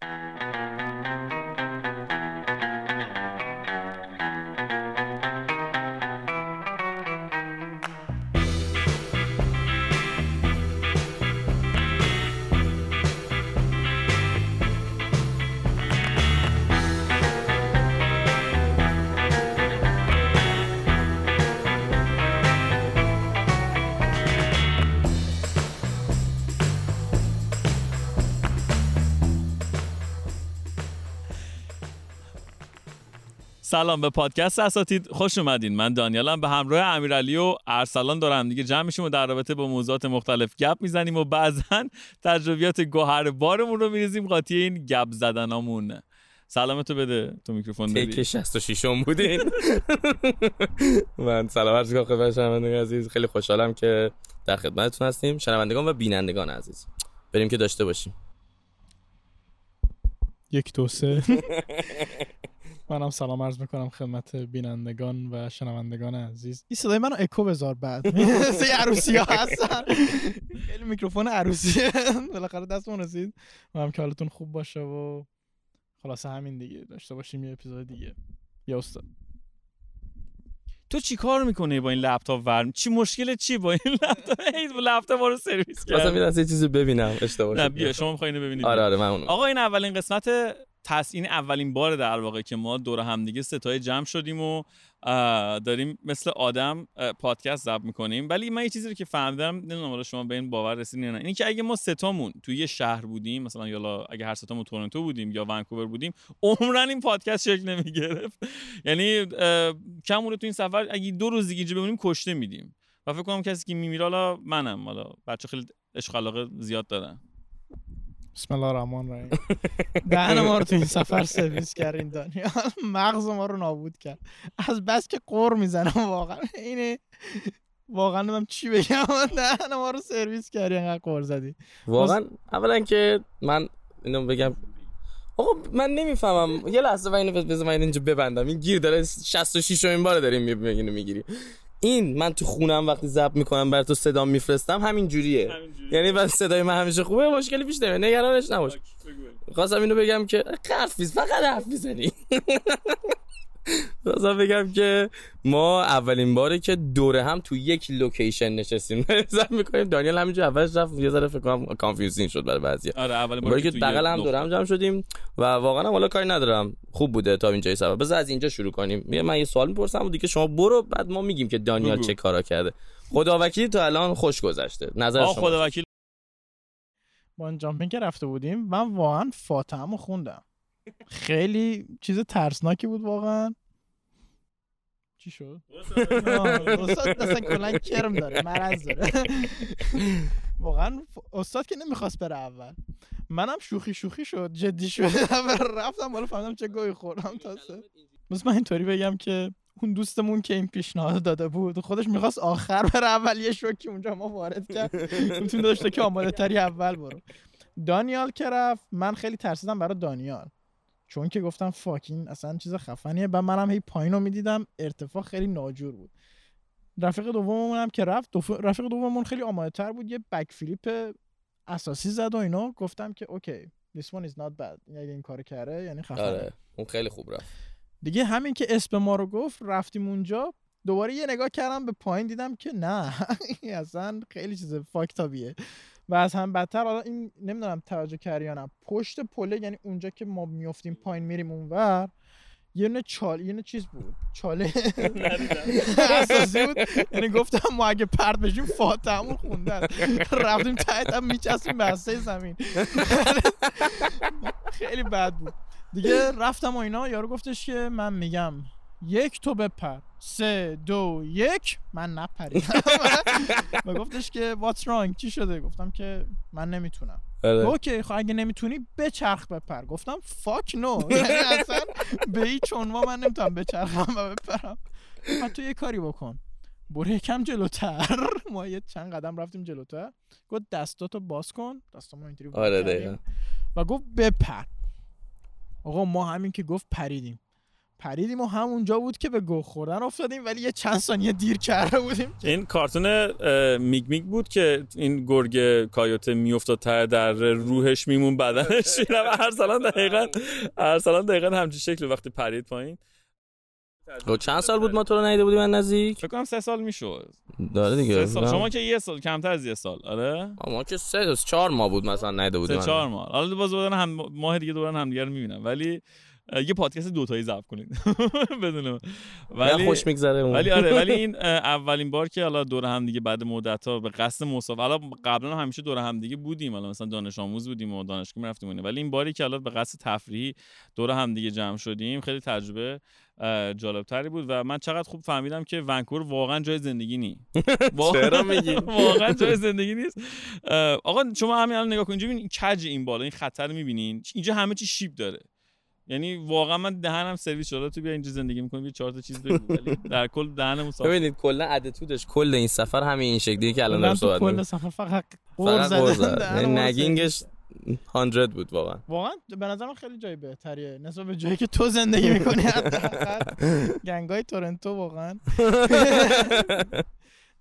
Uh... سلام به پادکست اساتید. خوش اومدین. من دانیالم. به همراه امیرعلی و ارسلان دارم دیگه. جمع میشیم و در رابطه با موضوعات مختلف گپ می‌زنیم و بعضا تجربیات گوهر بارمون رو میریزیم قاطی این گپ زدنامون. سلامتو بده. تو میکروفون داری تیک 66 م بودین. من سلام عرض می‌کنم خدمت شنوندگان عزیز. خیلی خوشحالم که در خدمتتون هستیم. شنوندگان و بینندگان عزیز. بریم که داشته باشیم. یک دو سه. منم سلام عرض می‌کنم خدمت بینندگان و شنوندگان عزیز. این صدای منو اکو بذار بعد. مثل عروسی ها هستن. خیلی میکروفون عروسی. بالاخره دستمون رسید. و هم که حالتون خوب باشه و خلاصه همین دیگه. داشته باشیم یه اپیزود دیگه. یا استاد. تو چی کار می‌کنی با این لپتاپ ورم چی مشکل چی با این لپتاپ؟ هی لپتاپ ما رو سرویس مثلا کرد میرم یه چیزی ببینم اشتباه نه. بیا شما می‌خواین اینو ببینید آره آره من اونم. آقا این اولین قسمت تس این اولین بار در واقع که ما دور همدیگه ستای جمع شدیم و داریم مثل آدم پادکست ضبط می‌کنیم. ولی من یه چیزی رو که فهمیدم نمی‌دونم حالا شما به این باور رسیدین یا نه. اینی که اگه ما ستامون توی یه شهر بودیم مثلا یالا اگه هر ستامون تورنتو بودیم یا ونکوور بودیم عمرن این پادکست شکل نمی‌گرفت. یعنی کمون تو این سفر اگه دو روز دیگه اینجا بمونیم کشته میدیم. و فکر کنم کسی که میمیره حالا منم. حالا بچه خیلی عشق زیاد دارن. بسم الله الرحمن الرحیم. دهن ما رو تو این سفر سرویس کردین دانیال. مغز ما رو نابود کرد. از بس که قور می‌زنم واقعا. اینه. واقعا نمی‌دونم چی بگم. دهن ما رو سرویس کردی انقدر قور زدی. واقعا اولا که من اینو بگم. آقا من نمی‌فهمم. یه لحظه و اینو بذار من اینجا ببندم. این گیر داره 66 این بار داریم می- اینو می‌گیری. این من تو خونم وقتی ضبط می‌کنم بر تو صدا میفرستم همین جوریه. یعنی بس صدای من همیشه خوبه مشکلی پیش نمیاد. نگرانش نباش. خواستم اینو بگم که حرف نیست فقط حرف می‌زنی. خواستم بگم که ما اولین باره که دور هم تو یک لوکیشن نشستیم. ضبط می‌کنیم دانیال همینجا اولش رفت یه ذره فکر کنم confusing شد برای بعضیا. آره اول باری که بغل هم دور هم جمع شدیم و واقعا هم حالا کاری ندارم. خوب بوده تا اینجای سفر. بذار از اینجا شروع کنیم. یه- من یه سوال می‌پرسم و دیگه شما برو بعد ما میگیم که دانیال بگو. چه کارا کرده. خدا وکیلی تا الان خوش گذشته. نظر شما. خدا وکیل. با جامپینگ که رفته بودیم من واقعا فاتحه خوندم. خیلی چیز ترسناکی بود واقعا. چی شد؟ استاد اصلا کلا کرم داره مرض داره. واقعا استاد که نمی‌خواست بره اول. منم شوخی شوخی شد جدی شد. رفتم بالا فهمیدم چه گوی خوردم تازه بس من اینطوری بگم که اون دوستمون که این پیشنهاد داده بود خودش می‌خواست آخر بره اول یه شوکی اونجا ما وارد کرد. می‌تونی داشته که آماده تری اول برو. دانیال که من خیلی ترسیدم برای دانیال. چون که گفتم فاکین اصلا چیز خفنیه. و منم هی پایین رو می‌دیدم ارتفاع خیلی ناجور بود. رفیق دوممون هم که رفت رفیق دوممون خیلی آماده تر بود یه بک فلیپ اساسی زد و اینا. گفتم که اوکی this one is not bad. یعنی این کار کرده یعنی خفنه. آره اون خیلی خوب رفت. دیگه همین که اسم ما رو گفت رفتیم اونجا. دوباره یه نگاه کردم به پایین دیدم که نه اصلا خیلی چیز فاکتابیه و از هم بدتر حالا این نمی‌دونم توجه کردی یا نه. پشت پله یعنی اونجا که ما میفتیم پایین میریم اونور یه نه چال یه نه چیز بود. چاله اساسی بود. یعنی گفتم ما اگه پرت بشیم فاتحمون خونده است. رفتیم tight هم میچسبیدیم به زمین. خیلی بد بود. دیگه رفتم و اینا. یارو گفتش که من میگم یک تو بپر. سه دو یک. من نپریدم و گفتش که what's wrong چی شده؟ گفتم که من نمی‌تونم. آره. okay خب اگه نمی‌تونی بچرخ بپر. گفتم fuck no یعنی اصلا به هیچ عنوان من نمی‌تونم بچرخم و بپرم. تو یه کاری بکن. برو یکم جلوتر. ما یه چند قدم رفتیم جلوتر. گفت دستاتو باز کن. دستامو اینطوری آره و گفت بپر. آقا ما همین که گفت پریدیم. پریدیم و همونجا بود که به گو خوردن افتادیم ولی یه چند ثانیه دیر کرده بودیم این کارتون میگ میگ بود که این گرگ کایوته میافتاد ته در روحش میمون بدنش میرم ارسلان دقیقا ارسلان دقیقا همچین شکل وقتی پرید پایین. خب چند سال بود ما تو رو ندیده بودیم من نزدیک؟ فکر کنم سه سال می‌شد. داره دیگه. سه سال. شما که یه سال کمتر از یه سال. آره؟ ما که سه چهار ماه بود مثلا ندیده بودیم. سه چهار ماه. حالا باز دوباره هم ماه دیگه دوباره همدیگه رو می‌بینم. ولی یه پادکست دوتایی ضبط کنید. بدون. ولی خوش میگذره اون. ولی آره ولی این اولین بار که حالا دور هم دیگه بعد مدت ها به قصد مسافرت حالا قبلا هم همیشه دور هم دیگه بودیم. حالا مثلا دانش آموز بودیم و دانشگاه می‌رفتیم و اینا. ولی این باری که حالا به قصد تفریحی دور هم دیگه جمع شدیم خیلی تجربه جالب تری بود و من چقدر خوب فهمیدم که ونکوور واقعا جای زندگی نی. چرا میگی؟ واقعا جای زندگی نیست. آقا شما همین الان نگاه کنید اینجا ببین کج این بالا این خطر می‌بینین؟ اینجا همه چی شیب داره. یعنی واقعا من دهنم سرویس شده. تو بیا اینجا زندگی می‌کنی بیا چهار تا چیز بگو. ولی در کل دهنمون صاف. ببینید کلا ادتودش کل این سفر همین این شکلیه که الان دارم صحبت کل. سفر فقط قور فقط. دهنم یعنی واسه نگینگش 100 بود واقعا. واقعا به نظرم خیلی جای بهتریه. نسبت به جایی که تو زندگی می‌کنی گنگای تورنتو واقعا.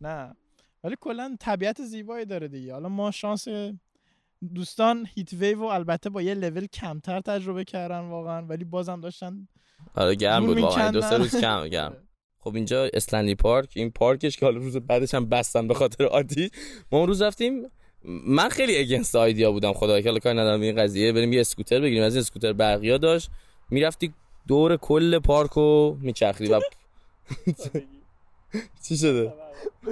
نه. ولی کلا طبیعت زیبایی داره دیگه. حالا ما شانس دوستان هیت ویو البته با یه لول کمتر تجربه کردن واقعا ولی بازم داشتن آره گرم بود واقعا. دو سه. روز کم گرم. خب اینجا اسلندی پارک این پارکش که حالا روز بعدش هم بستن به خاطر آتیش ما اون روز رفتیم من خیلی اگنست آیدیا بودم خدا که حالا کاری ندارم این قضیه. بریم یه اسکوتر بگیریم. از این اسکوتر برقیا داشت. می‌رفتی دور کل پارکو میچرخیدی و چی شده؟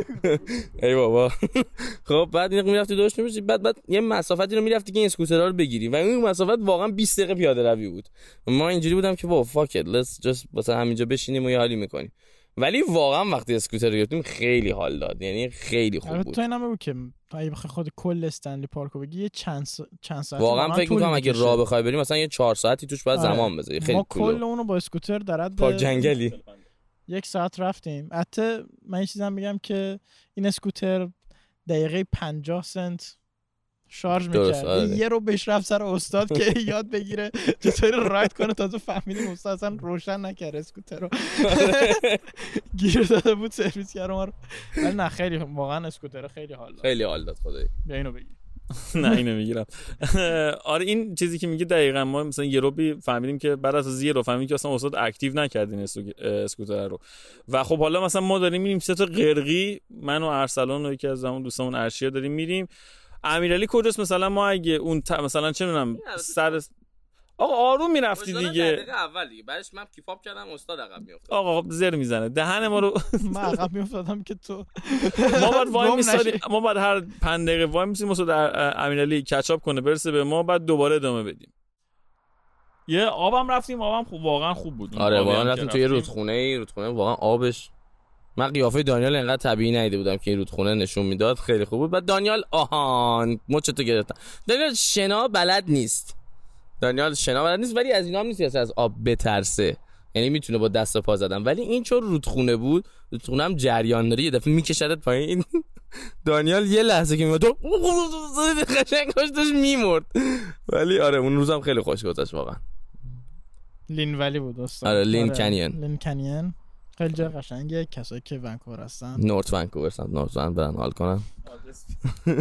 ای بابا. خب بعد این می‌رفتی داشت می‌رفتی بعد بعد یه مسافتی رو می‌رفتی که این اسکوترها رو بگیری. و این مسافت واقعا 20 دقیقه پیاده روی بود. ما اینجوری بودم که با فاک let's just مثلا همینجا بشینیم و یه حالی می‌کنیم. ولی واقعا وقتی اسکوتر رو گرفتیم خیلی حال داد. یعنی خیلی خوب بود. تو اینم بگو که اگه بخوای خود کل استنلی پارکو بگی یه چند س... چند ساعت واقعا فکر می‌کنم اگه. راه بخوای بریم مثلا یه چهار ساعتی توش باید آره. زمان بذاری. خیلی ما کل اونو با اسکوتر در حد پارک جنگلی. یک ساعت رفتیم. حتی من یه چیزم میگم که این اسکوتر دقیقه 50 سنت شارژ می‌کرد. آره. یه رو بهش رفت سر استاد که یاد بگیره چطوری ride کنه تازه فهمیدیم استاد اصلا روشن نکرد اسکوتر رو. گیر داده بود سرویس کرد. ما رو ولی نه خیلی واقعا اسکوتر خیلی حال داد. خیلی حال داد خدایی. بیا اینو بگی نه اینو می‌گیرم. آره این چیزی که میگه دقیقا ما مثلا یه ربعی فهمیدیم که بعد از یه ربع فهمیدیم که اصلا استاد active نکردین اسکو- اسکوتر رو. و خب حالا مثلا ما داریم میریم سه تا قرقی من و ارسلان و یکی از همون دوستامون ارشیا داریم میریم. امیرعلی کجاست مثلا؟ ما اگه اون. مثلا چه می‌دونم سر آقا آروم می‌رفتی دیگه. اول دیگه. بعدش من کیپاپ کردم استاد عقب میافتاد. آقا خب زر می‌زنه. دهن ما رو من عقب میافتادم که تو ما بعد وای نشی. ما بعد هر 5 دقیقه وای میسیم استاد امیرعلی کچاپ کنه برسه به ما بعد دوباره ادامه بدیم. یه آبم رفتیم آبم خوب واقعا خوب بود. آره واقعا رفتیم توی یه. رودخونه ای رودخونه واقعا آبش من قیافه دانیال انقدر طبیعی ندیده بودم که این رودخونه نشون می‌داد. خیلی خوب بود. بعد دانیال آهان مچتو گرفتم. دانیال شنا بلد نیست. دانیال شنا بلد نیست ولی از اینا هم نیست از آب بترسه. یعنی می‌تونه با دست و پا زدن. ولی این چون رودخونه بود رودخونه هم جریان داره یه دفعه میکشدت پایین. دانیال یه لحظه که میاد تو قشنگ داشت میمرد. ولی آره اون روزم خیلی خوش گذشت واقعا. Lynn Valley بود استاد. آره، Lynn Canyon. Lynn Canyon. خیلی جای قشنگه. کسایی که ونکوور هستن. North ونکوور سمت North Van برن حال کنن.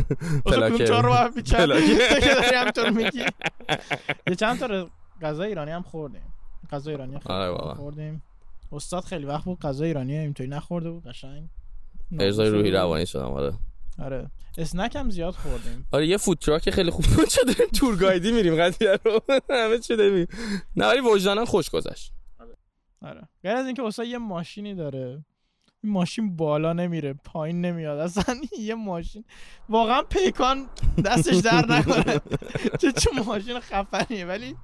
همطور میگی. یه چند تا غذا ایرانی هم خوردیم. غذا ایرانی خیلی آره. خوردیم. استاد خیلی وقت بود غذا ایرانی اینطوری نخورده بود. قشنگ. ارضای روحی روانی شدم آره. آره. snack هم زیاد خوردیم. آره یه food truck خیلی خوب بود. چه داریم tour guide ی میریم؟ قضیه رو همه چی داریم. نه ولی وجدانم خوش گذشت. آره. غیر از اینکه استاد یه ماشینی داره. این ماشین بالا نمیره پایین نمیاد. اصلا یه ماشین واقعا پیکان دستش در نکنه. چه چه ماشین خفنیه. ولی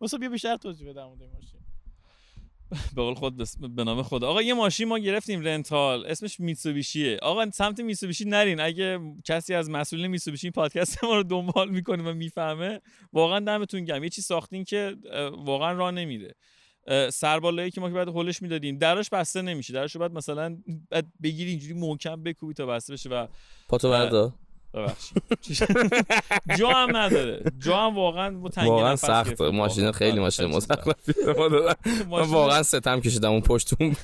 واسه بیا بیشتر توضیح بدم اون ماشین. به قول خود به نام خدا. آقا یه ماشین ما گرفتیم رنتال. اسمش میتسوبیشیه. آقا سمت میتسوبیشی نرین. اگه کسی از مسئولین میتسوبیشی پادکست ما رو دنبال می‌کنه و می‌فهمه واقعا دمتون گرم. یه چیز ساختین که واقعا راه نمیره. سربالایی که ما که بعد هولش می‌دادیم. دراش بسته نمیشه. دراش بعد مثلا بعد بگیری اینجوری محکم بکوبی تا بسته بشه و پاتو بردا جا هم نداره. جا هم واقعا واقعا سخته. ماشین. خیلی آره، ماشین خیلی سخت. مزخرفی به ما دادن. من ماشین- واقعا ستم کشیدم اون پشتون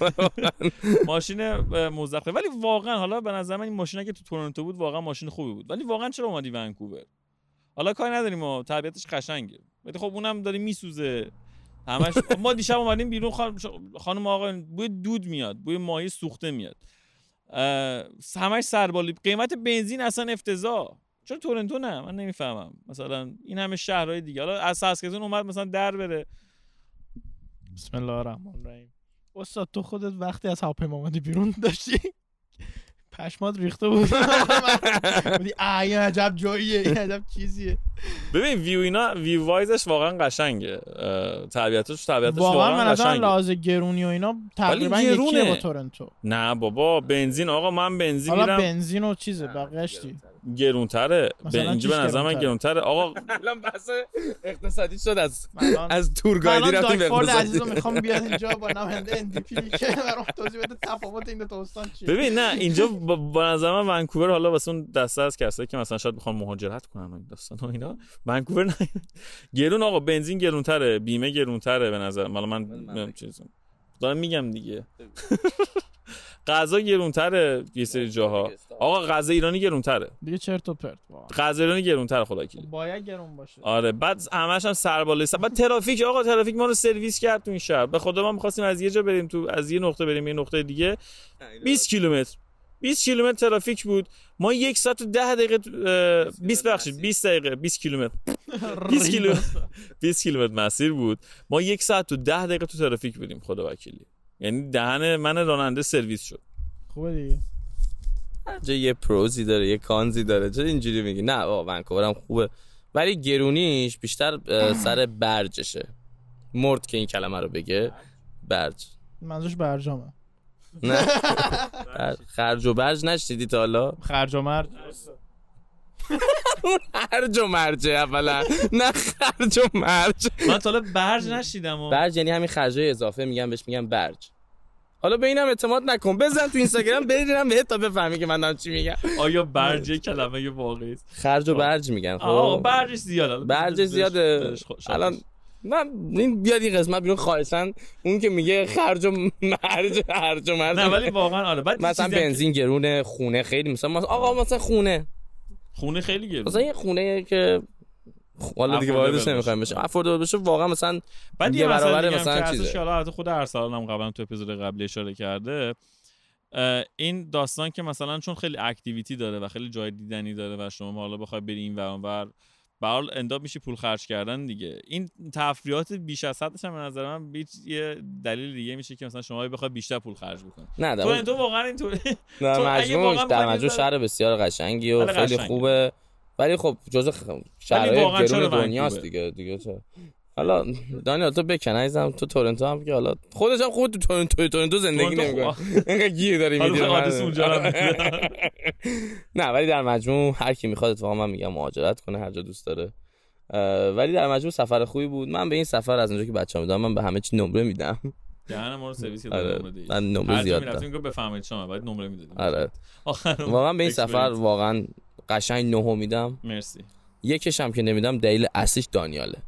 ماشین مزخرف ولی واقعا حالا به نظر من این ماشینی که تو تورنتو بود واقعا ماشین خوبی بود. ولی واقعا چرا اومدی ونکوور؟ حالا کاری نداریم ما طبیعتش قشنگه. ولی خب اونم داره میسوزه. همش ما دیشب اومدیم بیرون خان... خانم آقا بوی دود میاد بوی ماهی سوخته میاد همش سربالی قیمت بنزین اصلا افتضاح چرا تورنتو نه من نمی‌فهمم مثلا این همه شهرهای دیگه حالا از ساسکتون اومد مثلا در بره بسم الله الرحمن الرحیم استاد تو خودت وقتی از هواپیما اومدی بیرون داشتی پشمات ریخته بود بودی عجب جاییه این عجب چیزیه ببین ویو اینا ویو وایزش واقعا قشنگه. طبیعتش طبیعتش واقعا واقعا من قشنگه. لحاظ گرونی و اینا تقریبا. یکیه با تورنتو. نه بابا بنزین. آقا من بنزین حالا میرم. بنزین و چیزه بقیه‌اش گرونتره. به اینجا به نظر من گرونتره؟ آقا الان بحث اقتصادی شد از از تورگایدی الان رفتیم به داکفورد عزیز رو اقتصادی می‌خوام بیاد اینجا با نماینده NDP که برام توضیح بده تفاوت این دو تا استان چیه. ببین نه اینجا با- به نظر من ونکوور حالا واسه اون دسته از کسایی که مثلا شاید بخوان مهاجرت کنن این داستان و اینا ونکوور نه. گرون آقا بنزین گرونتره بیمه گرونتره به نظر من من من چیزم دارم میگم دیگه. غذا گرونتره یه سری جاها. آقا غذا ایرانی گرونتره. دیگه چرت و پرت. غذا ایرانی گرونتره خدا کی باید گرون باشه. آره بعد همش هم سرباله سر بعد ترافیک آقا ترافیک ما رو سرویس کرد تو این شهر. به خدا ما می‌خواستیم از یه جا بریم تو از یه نقطه بریم یه نقطه دیگه. 20 کیلومتر. 20 کیلومتر ترافیک بود. ما یک ساعت و 10 دقیقه تو- اه، 20 بخشید 20 دقیقه 20 کیلومتر. 20 کیلو 20 کیلومتر مسیر بود. ما یک ساعت و 10 دقیقه تو ترافیک بودیم خدا وکیلی. یعنی دهن من راننده سرویس شد. خوبه دیگه. جا یه پروزی داره یه کانزی داره. چرا اینجوری میگی. نه بابا ونکوور هم خوبه. ولی گرونیش بیشتر سر برجشه. مرد که این کلمه رو بگه برج. منظورش برجامه. نه. خرج و برج نشدیدی تا حالا؟ خرج و مرج. هرج و مرجه اولا. نه خرج و مرج. من حالا برج نشیدم و برج یعنی همین خرجای اضافه میگن بهش میگن برج. حالا به اینم اعتماد نکن. بزن تو اینستاگرام بریرم بهت تا بفهمی که من دارم چی میگم. آیا برج یه کلمه واقعی است؟ خرج و برج میگن خب. برجش زیاده. برج زیاده. الان من این بیاد این قسمت بیرون خواهشن اون که میگه خرج و مرج خرج و مرج. نه ولی واقعا آره. مثلا بنزین گرونه خونه خیلی مثلا آقا مثلا خونه. خونه خیلی گرونه مثلا یه خونه که حالا دیگه واردش. نمی‌خوایم بشه افوردبل بشه واقعا مثلا بعد یه برابر مثلا مثلا چیزه. که حالا البته خود ارسلان هم قبلا تو اپیزود قبلی اشاره کرده این داستان که مثلا چون خیلی اکتیویتی داره و خیلی جای دیدنی داره و شما حالا بخوای بری این ور اونور به هر حال انداب میشه پول خرج کردن دیگه این تفریحات بیش از حدش هم به نظر من یه دلیل دیگه میشه که مثلا شما بخوای بیشتر پول خرج بکنی نه تو تو واقعا اینطوری در اگه مجموع در مجموع شهر بسیار قشنگی و خیلی خیلی. خوبه ولی خب جزء شهرهای گرون دنیاست؟ دیگه دیگه چه حالا دانیال تو بکن عزیزم تو تورنتو هم که حالا خودش هم خود تو تورنتو تورنتو زندگی نمی‌کنه. اینقدر گیر داری میدی. نه ولی در مجموع هر کی می‌خواد اتفاقا من میگم مهاجرت کنه هر جا دوست داره. ولی در مجموع سفر خوبی بود. من به این سفر از اونجا که بچه‌ام میدم من به همه چی نمره میدم. دهن ما رو سرویس کرد آره. من نمره زیاد دادم. گفت بفهمید شما باید نمره می‌دادیم. آره. آخر واقعا به این سفر. واقعا قشنگ نهو میدم. مرسی. یکش هم که نمیدم دلیل اصلیش دانیاله.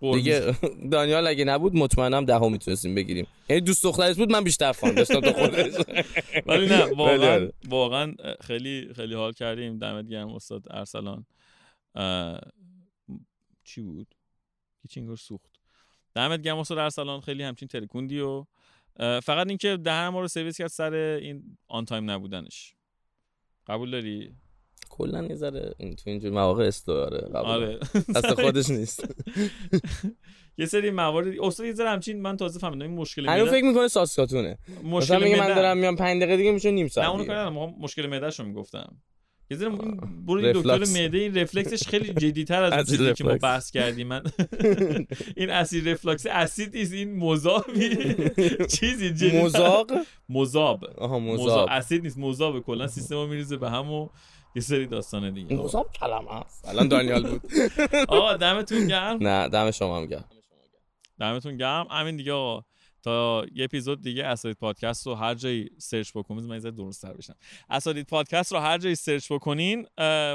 دیگه دانیال اگه نبود مطمئنم دهم می‌تونستیم بگیریم. یعنی دوست دخترش بود من بیشتر فان داشتم تا خودش. ولی نه واقعا آره. واقعا خیلی خیلی حال کردیم. دمت گرم استاد ارسلان. چی بود؟ چینگور سوخت. دمت گرم استاد ارسلان. خیلی همچین ترکوندی و فقط اینکه دهن ما رو سرویس کرد سر این on time نبودنش. قبول داری؟ کلا یه ذره این تو اینجور مواقع استواره آره. دست خودش نیست. یه سری موارد استاد یه ذره همچین من تازه فهمیدم این مشکل معده فکر می‌کنه ساسکاتونه. مشکل میگه من دارم میام 5 دقیقه دیگه میشه نیم نه ساعت اونو دیگه. کاری ندارم مشکل معده‌شو می‌گفتم. یه ذره برو دکتر. معده این رفلکسش خیلی جدی‌تر از چیزی که ما. بحث کردیم. من این اسید رفلاکس اسید نیست این مذابی چیزی جدی مزاق مذاب. آها مذاب. اسید نیست مذاب. کلا سیستم میریزه به هم و یه سری داستان دیگه. مزاق کلمه است. الان دانیال بود. آقا دمتون گرم. نه دم شما هم گرم. دمتون گرم. همین دیگه آقا تا یه اپیزود دیگه اساتید پادکست رو هر جایی سرچ بکنید من یه درست تر بشم. اساتید پادکست رو هر جایی سرچ بکنین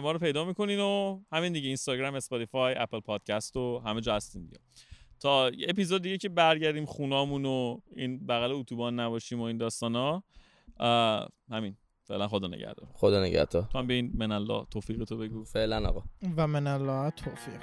ما رو پیدا می‌کنین و همین دیگه اینستاگرام اسپاتیفای اپل پادکست و همه جا هستیم دیگه. تا یه اپیزود دیگه که برگردیم خونامون و این بغل اتوبان نباشیم و این داستانا همین. فعلا خدا نگهدار. خدا نگهدار. تو هم به این من الله توفیق تو بگو. فعلا آقا. و من الله توفیق.